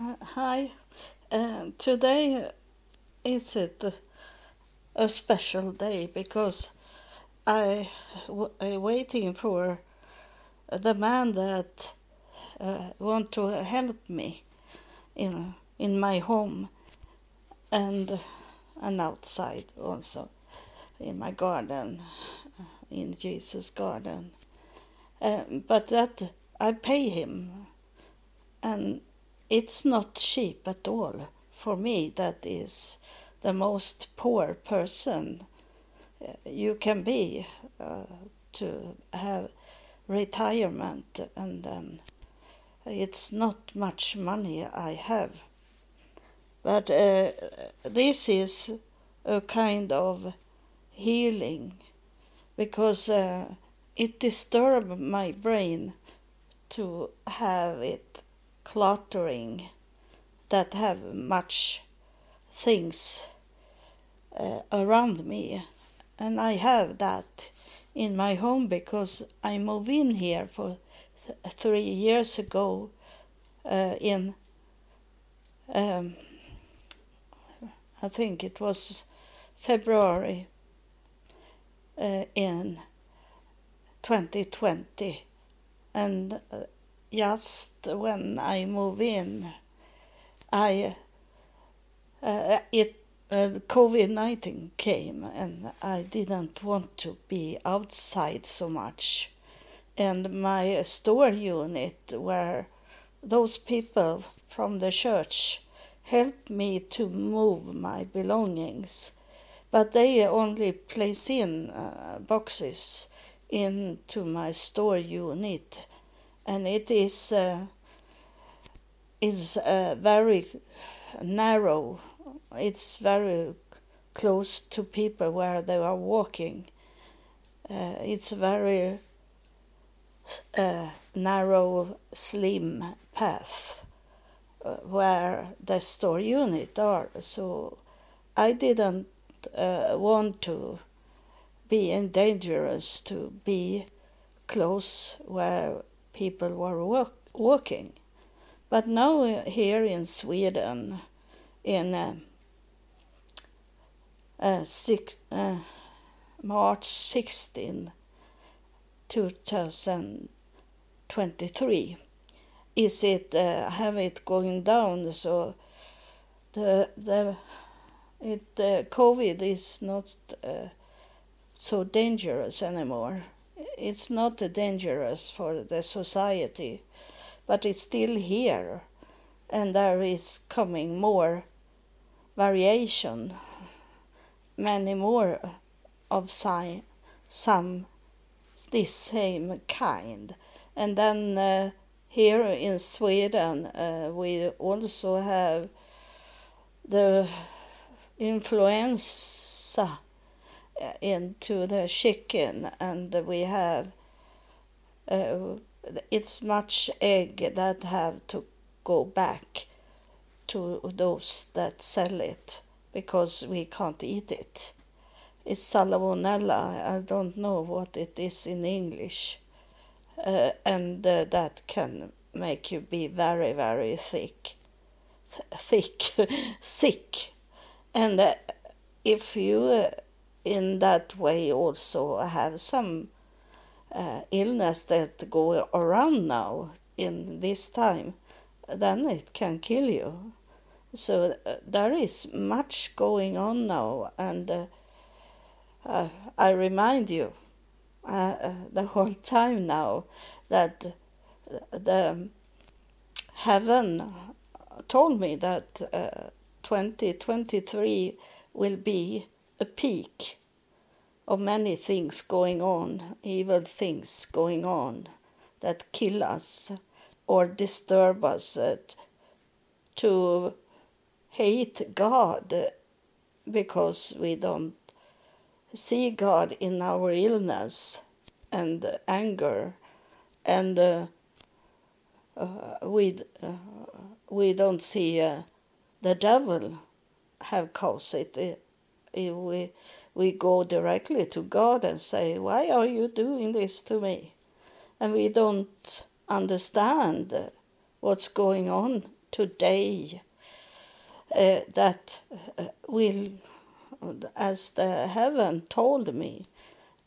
Uh, Hi. Uh, today is it a special day because I w- waiting for the man that uh, want to help me in in my home and and outside also in my garden in Jesus garden. Uh, but that I pay him and it's not cheap at all. For me that is the most poor person uh, you can be uh, to have retirement and then it's not much money I have. But uh, this is a kind of healing because uh, it disturbs my brain to have it cluttering that have much things uh, around me. And I have that in my home because I moved in here for th- three years ago uh, in um, I think it was February uh, in 2020 and uh, just when I move in I uh, it uh, COVID 19 came and I didn't want to be outside so much. And my store unit, where those people from the church helped me to move my belongings, but they only place in uh, boxes into my store unit, and it is uh, is uh, very narrow it's very close to people where they are walking. Uh, it's a very uh, narrow, slim path uh, where the store unit are. So I didn't uh, want to be in dangerous to be close where people were walk- walking. But now uh, here in Sweden, in uh, uh, six, uh, March 16, 2023. Is it uh, have it going down? So the the it uh, COVID is not so dangerous anymore. It's not dangerous for the society, but it's still here, and there is coming more variation many more of si- some this same kind. And then uh, here in Sweden, uh, we also have the influenza into the chicken, and we have uh, it's much egg that have to go back to those that sell it because we can't eat it. It's salmonella. I don't know what it is in English. Uh, and uh, that can make you be very, very thick. Th- thick, sick. And uh, if you, uh, in that way, also have some uh, illness that go around now in this time, then it can kill you. So uh, there is much going on now, and uh, uh, I remind you uh, the whole time now that the heaven told me that 2023 will be a peak of many things going on, evil things going on that kill us or disturb us to hate God because we don't see God in our illness and anger, and uh, uh, we uh, we don't see the devil have caused it. If we we go directly to God and say, "Why are you doing this to me?" and we don't understand what's going on today uh, that uh, will, as the heaven told me,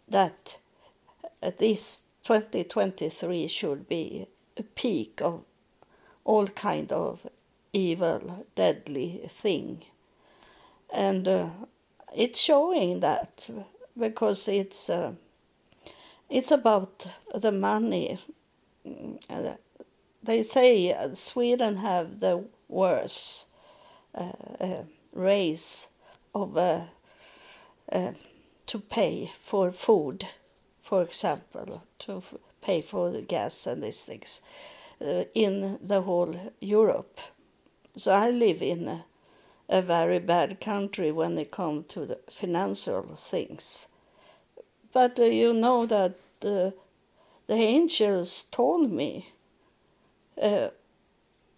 that uh, this 2023 should be a peak of all kind of evil, deadly thing, and uh, it's showing that because it's uh, it's about the money. They say Sweden have the worst uh, uh, of uh, uh, to pay for food, for example, to pay for the gas and these things uh, in the whole Europe. So I live in a, very bad country when it comes to the financial things. But uh, you know that the, the angels told me uh,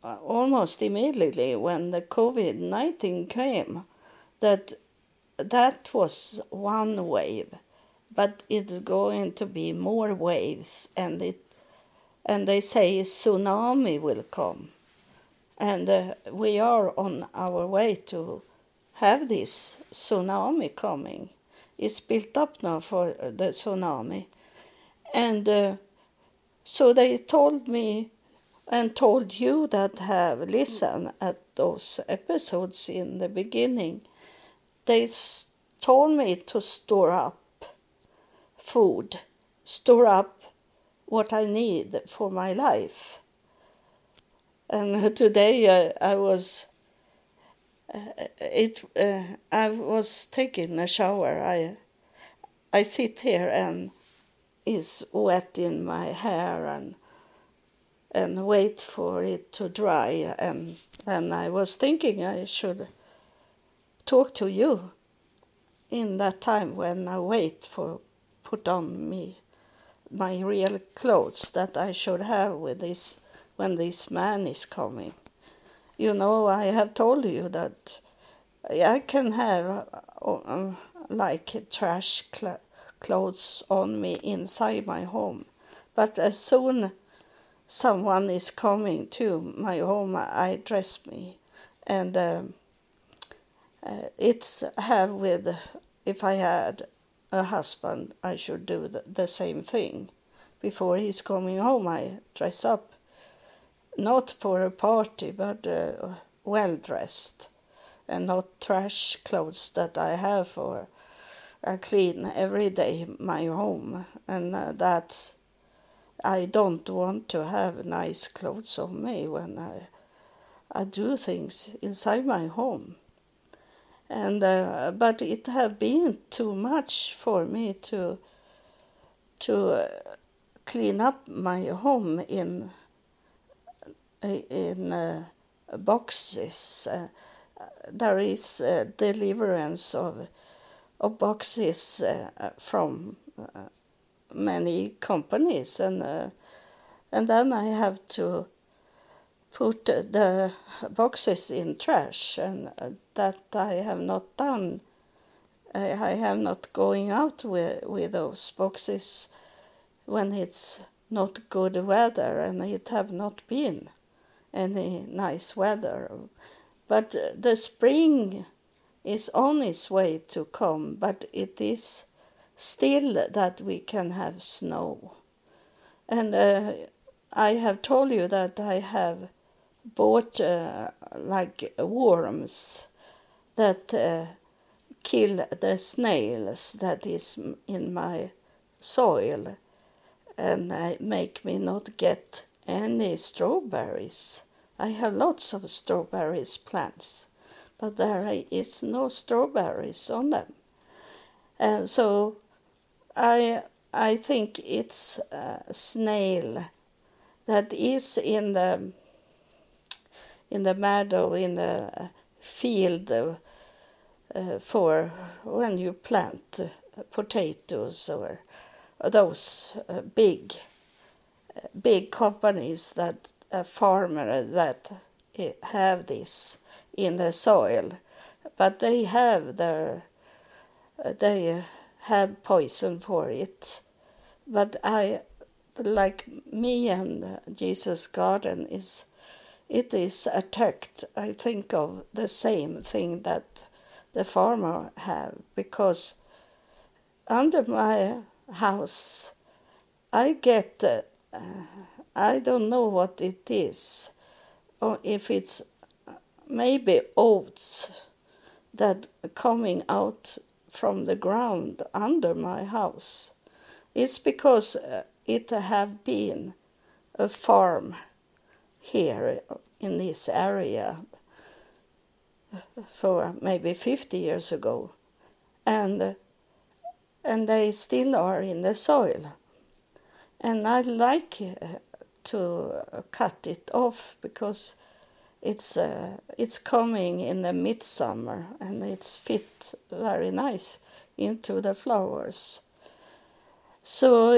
almost immediately when the COVID 19 came that that was one wave, but it's going to be more waves, and it and they say tsunami will come, and uh, we are on our way to have this tsunami coming. It's built up now for the tsunami, and uh, so they told me and told you that have listened at those episodes in the beginning. They told me to store up food store up what i need for my life and today uh, i was uh, it uh, i was taking a shower i i sit here and it's wet in my hair and and wait for it to dry. And then I was thinking I should talk to you in that time when I wait for put on me my real clothes that I should have with this when this man is coming. You know, I have told you that I can have uh, like trash cl- clothes on me inside my home, but as soon someone is coming to my home, I dress me, and um, uh, it's have with if I had a husband, I should do the, the same thing. Before he's coming home, I dress up, not for a party, but uh, well dressed, and not trash clothes that I have for. I clean every day my home, and uh, that's I don't want to have nice clothes on me when I, I do things inside my home. And uh, but it have been too much for me to to uh, clean up my home in in uh, boxes. Uh, there is deliverance of of boxes uh, from uh, many companies and uh, and then I have to put the boxes in trash and uh, that I have not done. I, have not going out with with those boxes when it's not good weather and it have not been any nice weather. But the spring is on its way to come, but it is still that we can have snow. And uh, I have told you that I have bought uh, like worms that uh, kill the snails that is in my soil and make me not get any strawberries. I have lots of strawberries plants, but there is no strawberries on them. And so I I think it's a snail that is in the in the meadow in the field uh, for when you plant potatoes or those uh, big big companies that a farmer that have this in the soil but they have their they have poison for it. But I, like me and Jesus Garden is it is attacked, I think of the same thing that the farmer have because under my house I get uh, I don't know what it is or if it's maybe oats that coming out from the ground under my house. It's because uh, it have been a farm here in this area for maybe 50 years ago and and they still are in the soil and I like uh, to cut it off because it's uh, it's coming in the midsummer and it's fit very nice into the flowers. So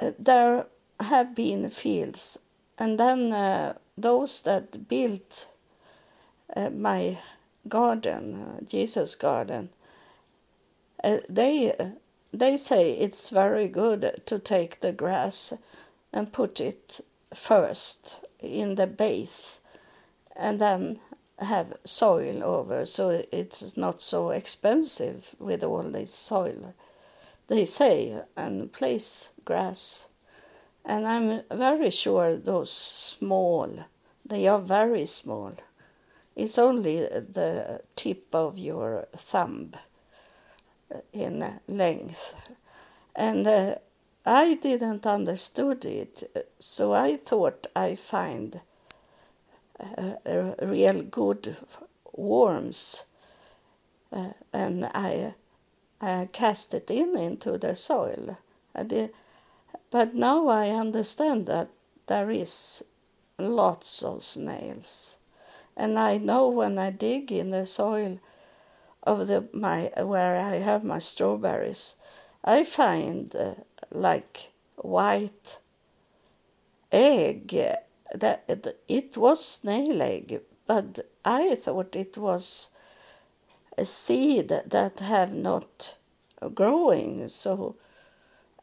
uh, there have been fields and then uh, those that built uh, my garden, uh, Jesus garden, uh, they they say it's very good to take the grass and put it first in the base and then have soil over so it's not so expensive with all this soil they say and place grass and i'm very sure those small they are very small it's only the tip of your thumb in length. And uh, I didn't understood it, so I thought I find uh, real good worms, uh, and I, I cast it in into the soil. But now I understand that there is lots of snails, and I know when I dig in the soil of the my where I have my strawberries, I find uh, like white egg that it was snail egg, but I thought it was a seed that have not growing, so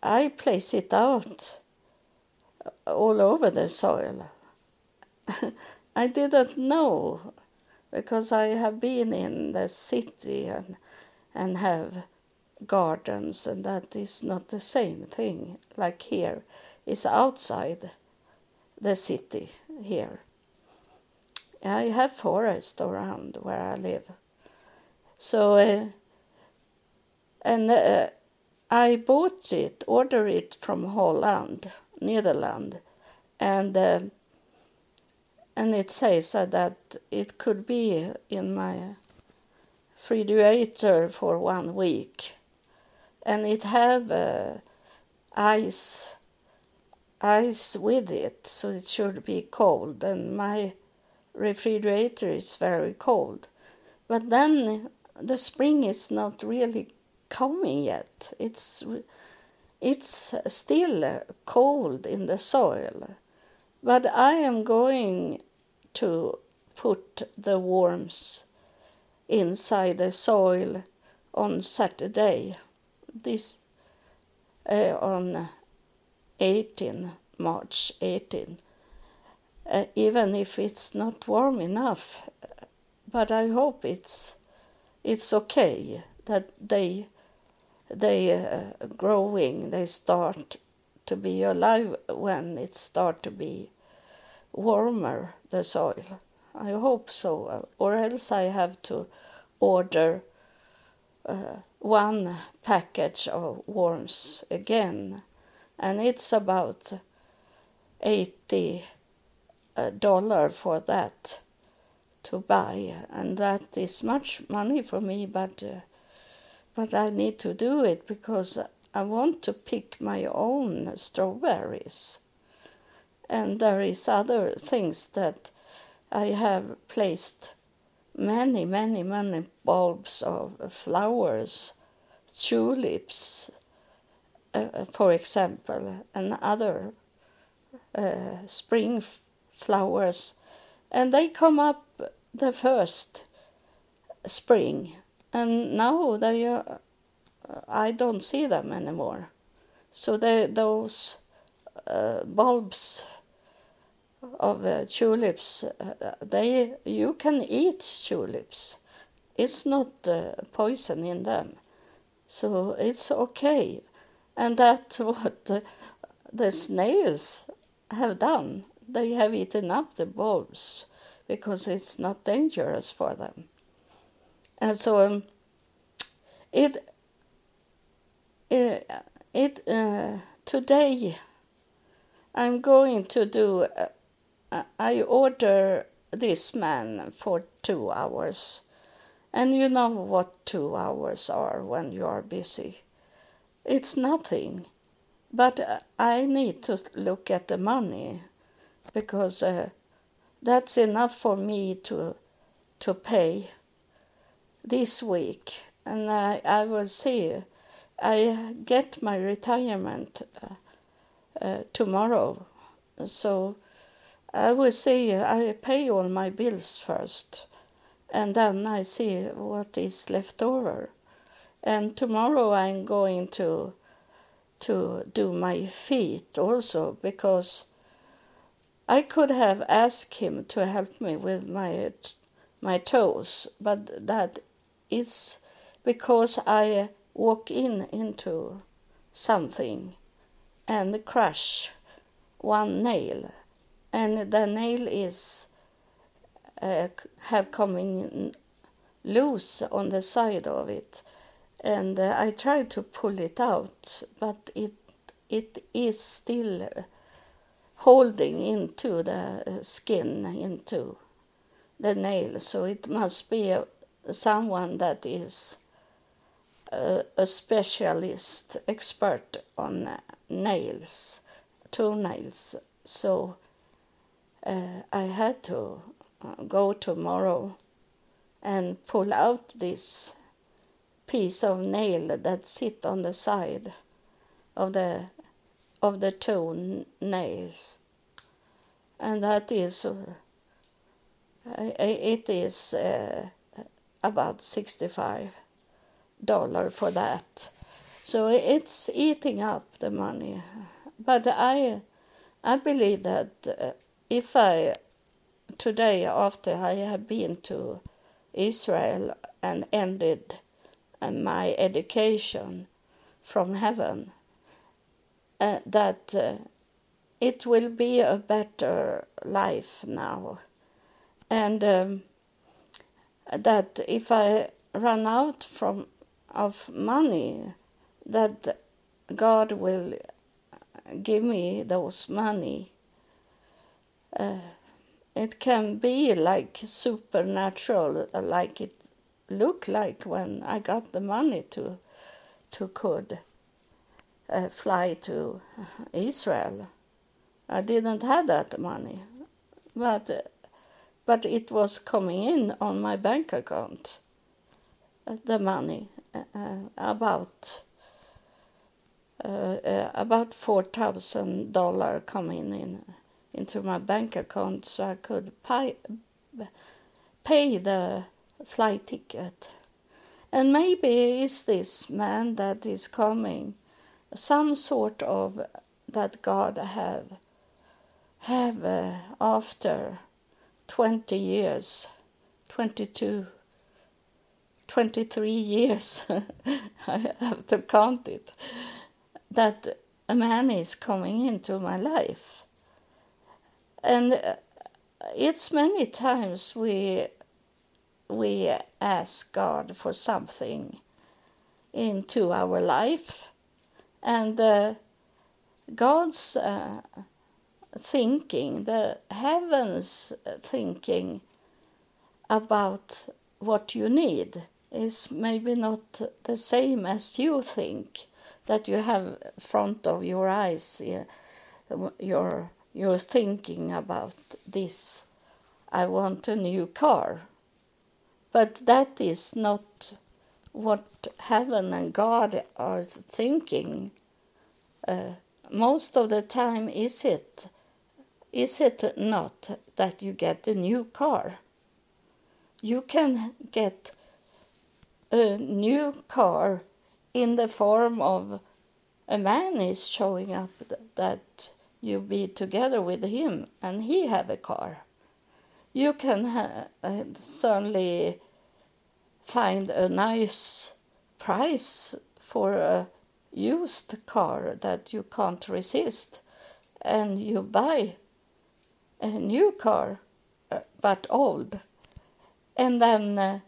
I place it out all over the soil. I didn't know because I have been in the city and and have gardens and that is not the same thing. Like here it's outside the city here. I have forest around where I live. So uh, and uh, I bought it ordered it from Holland Netherlands and uh, and it says that it could be in my refrigerator for one week and it have uh, ice ice with it so it should be cold. And my refrigerator is very cold. But then the spring is not really coming yet. It's it's still cold in the soil. But i am going to put the worms inside the soil on Saturday, this uh, on 18 March 18. Uh, even if it's not warm enough, but I hope it's it's okay that they they uh, growing they start to be alive when it start to be warmer the soil. I hope so, or else I have to order uh, one package of worms again, and it's about eighty dollar for that to buy, and that is much money for me, but uh, but I need to do it because I want to pick my own strawberries. And there is other things that I have placed many, many, many bulbs of flowers, tulips, uh, for example, and other uh, spring flowers, and they come up the first spring, and now they are, I don't see them anymore. So they, those uh, bulbs of uh, tulips. Uh, they you can eat tulips. It's not uh, poison in them, so it's okay. And that's what the, snails have done. They have eaten up the bulbs because it's not dangerous for them. And so um, it it, it uh, today I'm going to do. I order this man for two hours, and you know what two hours are when you are busy. It's nothing, but uh, I need to look at the money, because uh, that's enough for me to to pay this week, and I I will see. I get my retirement uh, uh, tomorrow, so I will see. I pay all my bills first, and then I see what is left over. And tomorrow I'm going to to do my feet also because I could have asked him to help me with my my toes, but that is because I walk in into something and crush one nail, and the nail is uh, have coming loose on the side of it, and uh, I tried to pull it out, but it it is still holding into the skin, into the nail. So it must be a, someone that is a, a specialist, expert on nails, toenails. So uh, I had to uh, go tomorrow and pull out this piece of nail that sit on the side of the of the toe nails, and that is uh, it is uh, about sixty five dollar for that, so it's eating up the money. But I I believe that uh, if I today after I have been to Israel and ended my education from heaven uh, that uh, it will be a better life now. And um, that if I run out from of money, that God will give me those money. Uh, it can be like supernatural, like it looked like when I got the money to to could uh, fly to Israel. I didn't have that money, but but it was coming in on my bank account. Uh, the money uh, about uh, about four thousand dollar coming in into my bank account, so I could pay pay the flight ticket. And maybe is this man that is coming some sort of that God have have uh, after 20 years 22 23 years I have to count it that a man is coming into my life and uh, it's many times we we ask God for something into our life and uh, God's uh, thinking, the heavens thinking about what you need is maybe not the same as you think that you have front of your eyes. You're, you're thinking about this. I want a new car. But that is not what heaven and God are thinking. Uh, most of the time, is it? Is it not that you get a new car? You can get a new car in the form of a man is showing up that you be together with him and he have a car. You can ha- uh, certainly find a nice price for a used car that you can't resist and you buy a new car uh, but old and then uh,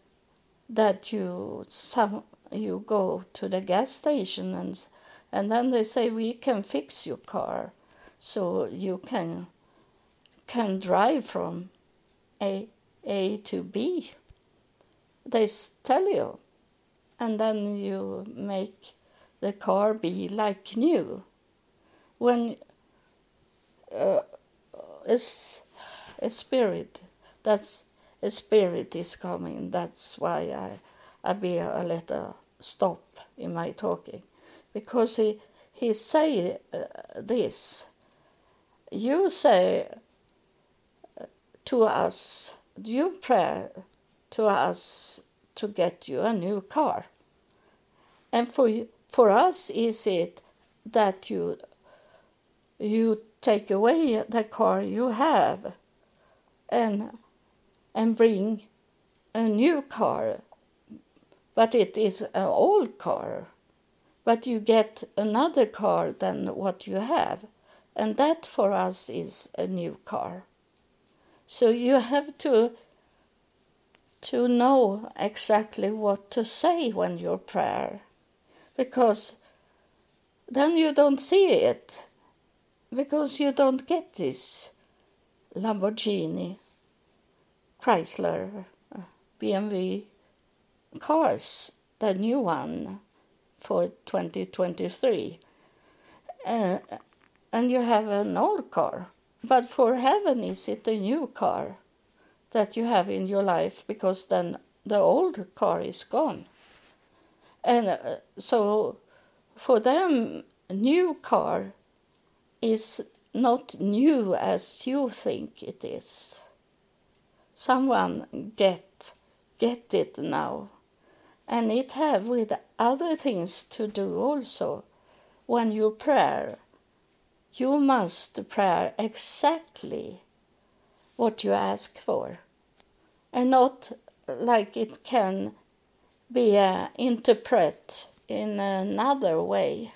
that you some you go to the gas station and and then they say we can fix your car so you can can drive from a a to b. They tell you. And then you make the car be like new. When uh, it's a spirit that's a spirit is coming. That's why i i be a little stop in my talking. Because he he say uh, this you say to us you pray to us to get you a new car. And for for us is it that you you take away the car you have and and bring a new car? But it is an old car. But you get another car than what you have and that for us is a new car. So you have to to know exactly what to say when your prayer. Because then you don't see it. Because you don't get this Lamborghini, Chrysler, BMW cars, the new one for 2023. Uh, and you have an old car. But for heaven, is it a new car that you have in your life because then the old car is gone? And uh, so for them, new car is not new as you think it is. Someone get get it now. And it have with other things to do also. When you pray, you must pray exactly what you ask for. And not like it can be uh, interpret in another way.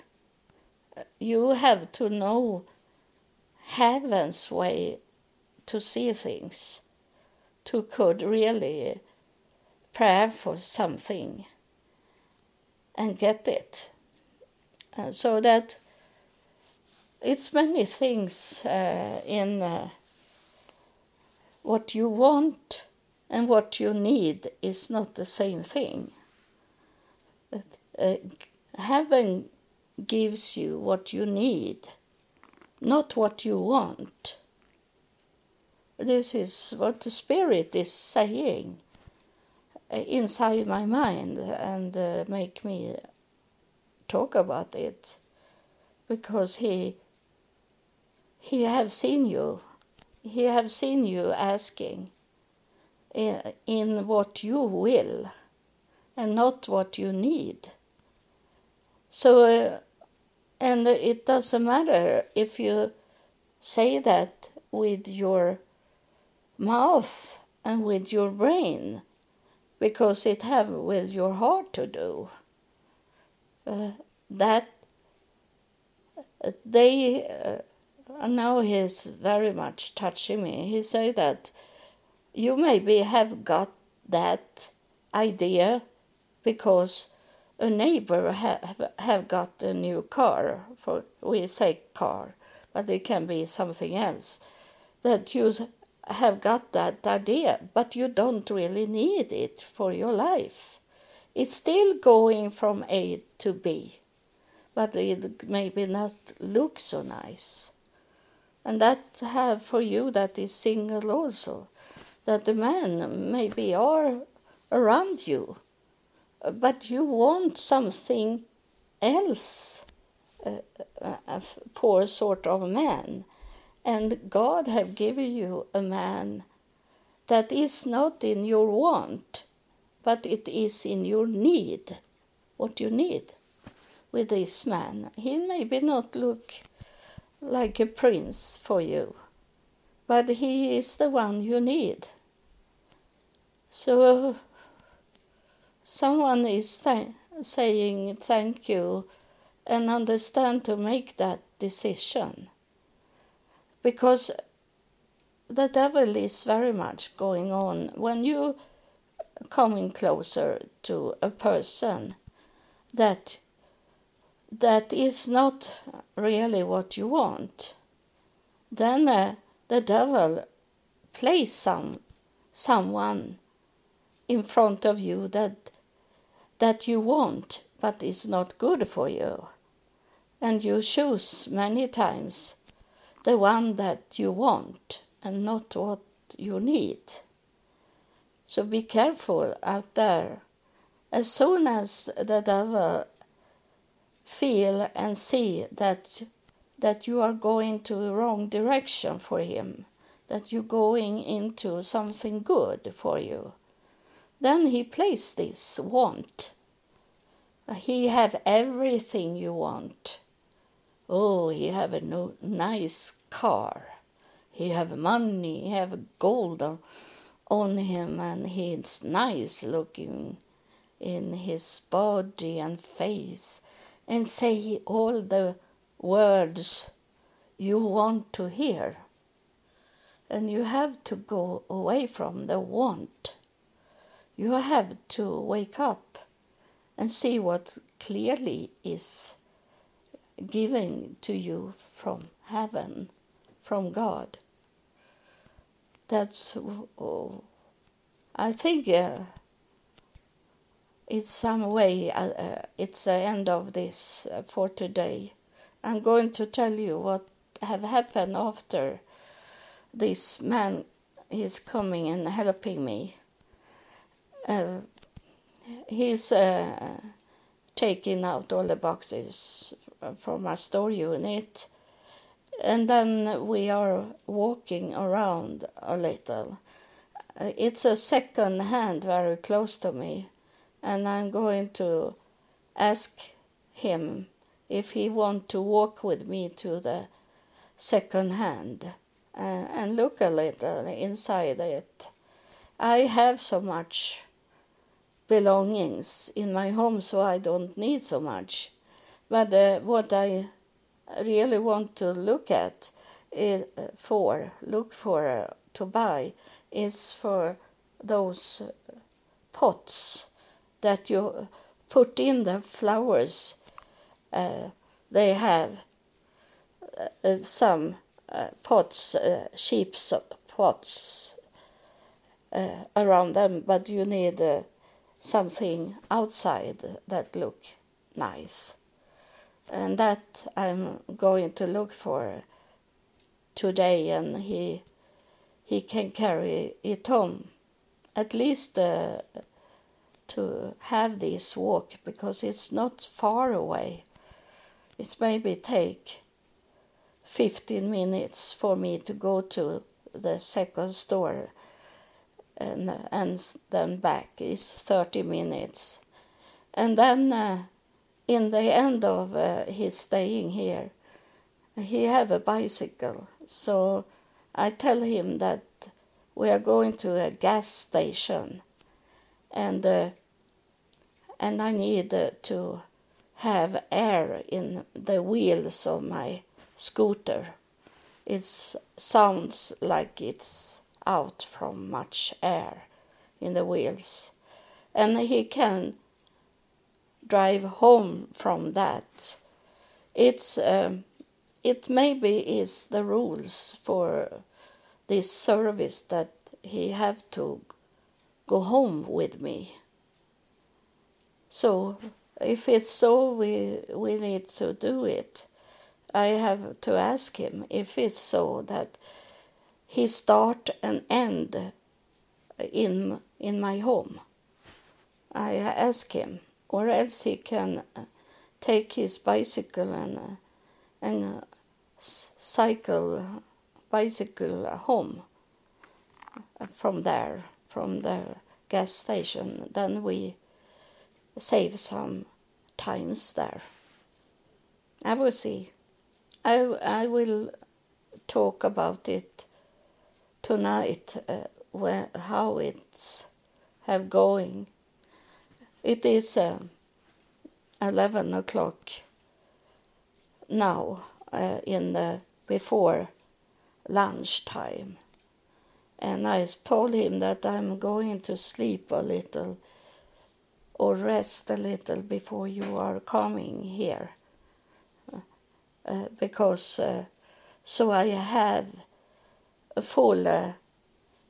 You have to know heaven's way to see things, to could really pray for something and get it. Uh, so that it's many things uh, in uh, what you want and what you need is not the same thing. Uh, heaven gives you what you need, not what you want. This is what the Spirit is saying uh, inside my mind and uh, make me talk about it because he he have seen you he have seen you asking in, uh, what you will and not what you need. So, uh, and it doesn't matter if you say that with your mouth and with your brain, because it have with your heart to do. Uh, that they uh, now he's very much touching me. He say that you maybe have got that idea because a neighbor have have got a new car for we say car but it can be something else that you have got that idea but you don't really need it for your life it's still going from a to b but it maybe not look so nice and that have for you that is single also that the man maybe are around you but you want something else uh, uh, for sort of man. And god have given you a man that is not in your want but it is in your need. What you need with this man. He maybe not look like a prince for you, but he is the one you need. So someone is th- saying thank you and understand to make that decision. Because the devil is very much going on when you coming closer to a person that that is not really what you want. Then uh, the devil plays some someone in front of you that that you want but is not good for you. And you choose many times the one that you want and not what you need. So be careful out there. As soon as the devil feel and see that that you are going to the wrong direction for him that you're going into something good for you. Then he plays this want. He have everything you want. Oh he have a no, nice car. He have money he have gold on him and he's nice looking in his body and face and say all the words you want to hear. And you have to go away from the want. You have to wake up and see what clearly is given to you from heaven, from God. That's, oh, I think. Uh, it's some way uh, uh, it's the end of this uh, for today. I'm going to tell you what have happened after this man is coming and helping me. Uh, he's uh, taking out all the boxes from my store unit. And then we are walking around a little. Uh, it's a second hand very close to me and I'm going to ask him if he want to walk with me to the second hand uh, and look a little inside it. I have so much belongings in my home, so I don't need so much. But uh, what I really want to look at is for look for uh, to buy is for those pots that you put in the flowers. Uh, they have uh, some uh, pots, uh, sheep's pots uh, around them, but you need uh, something outside that look nice. And that I'm going to look for today, and he he can carry it home. At least uh, to have this walk because it's not far away. It maybe take 15 minutes for me to go to the second store and, and then back is 30 minutes. And then uh, in the end of uh, his staying here, he have a bicycle. So I tell him that we are going to a gas station and uh, and I need uh, to have air in the wheels of my scooter. It sounds like it's out from much air in the wheels, and he can drive home from that. It's um, it maybe is the rules for this service that he have to go home with me. So if it's so, we we need to do it. I have to ask him if it's so that he start and end in in my home. I ask him, or else he can take his bicycle and uh, and uh, cycle bicycle home from there from the gas station, then we save some times there. I will see. I, I will talk about it tonight, uh, where, how it's have going. It is uh, 11 o'clock now uh, in the before lunchtime and I told him that I'm going to sleep a little or rest a little before you are coming here. Uh, because uh, so I have a full uh,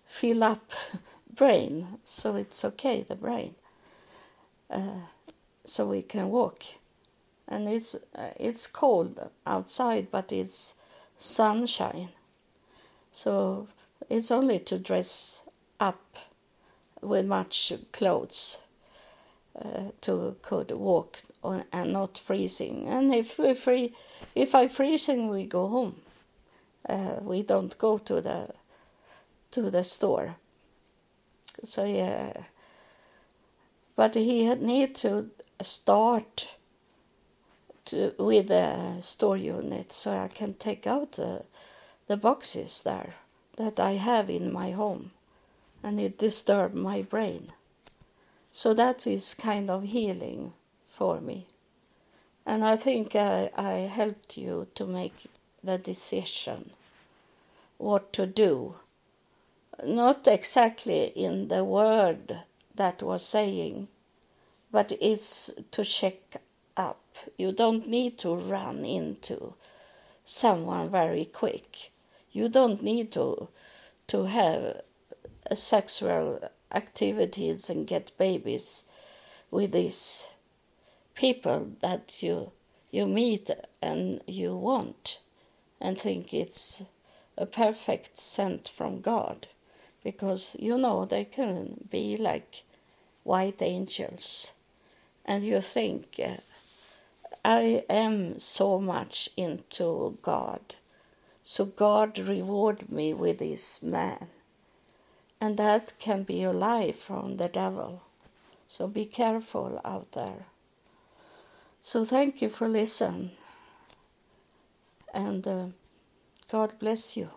fill up brain so it's okay the brain. Uh, so we can walk. And it's uh, it's cold outside but it's sunshine. So it's only to dress up with much clothes uh, to could walk on, and not freezing. And if we free, if I freezing, we go home. Uh, we don't go to the to the store. So yeah, but he need to start to with the store unit so I can take out the the boxes there that I have in my home, and it disturbed my brain. So that is kind of healing for me. And I think I, I helped you to make the decision what to do. Not exactly in the word that was saying, but it's to check up. You don't need to run into someone very quick you don't need to to have sexual activities and get babies with these people that you you meet and you want and think it's a perfect sent from God because you know they can be like white angels and you think I am so much into God so God reward me with this man. And that can be a lie from the devil. So be careful out there. So thank you for listening. And uh, God bless you.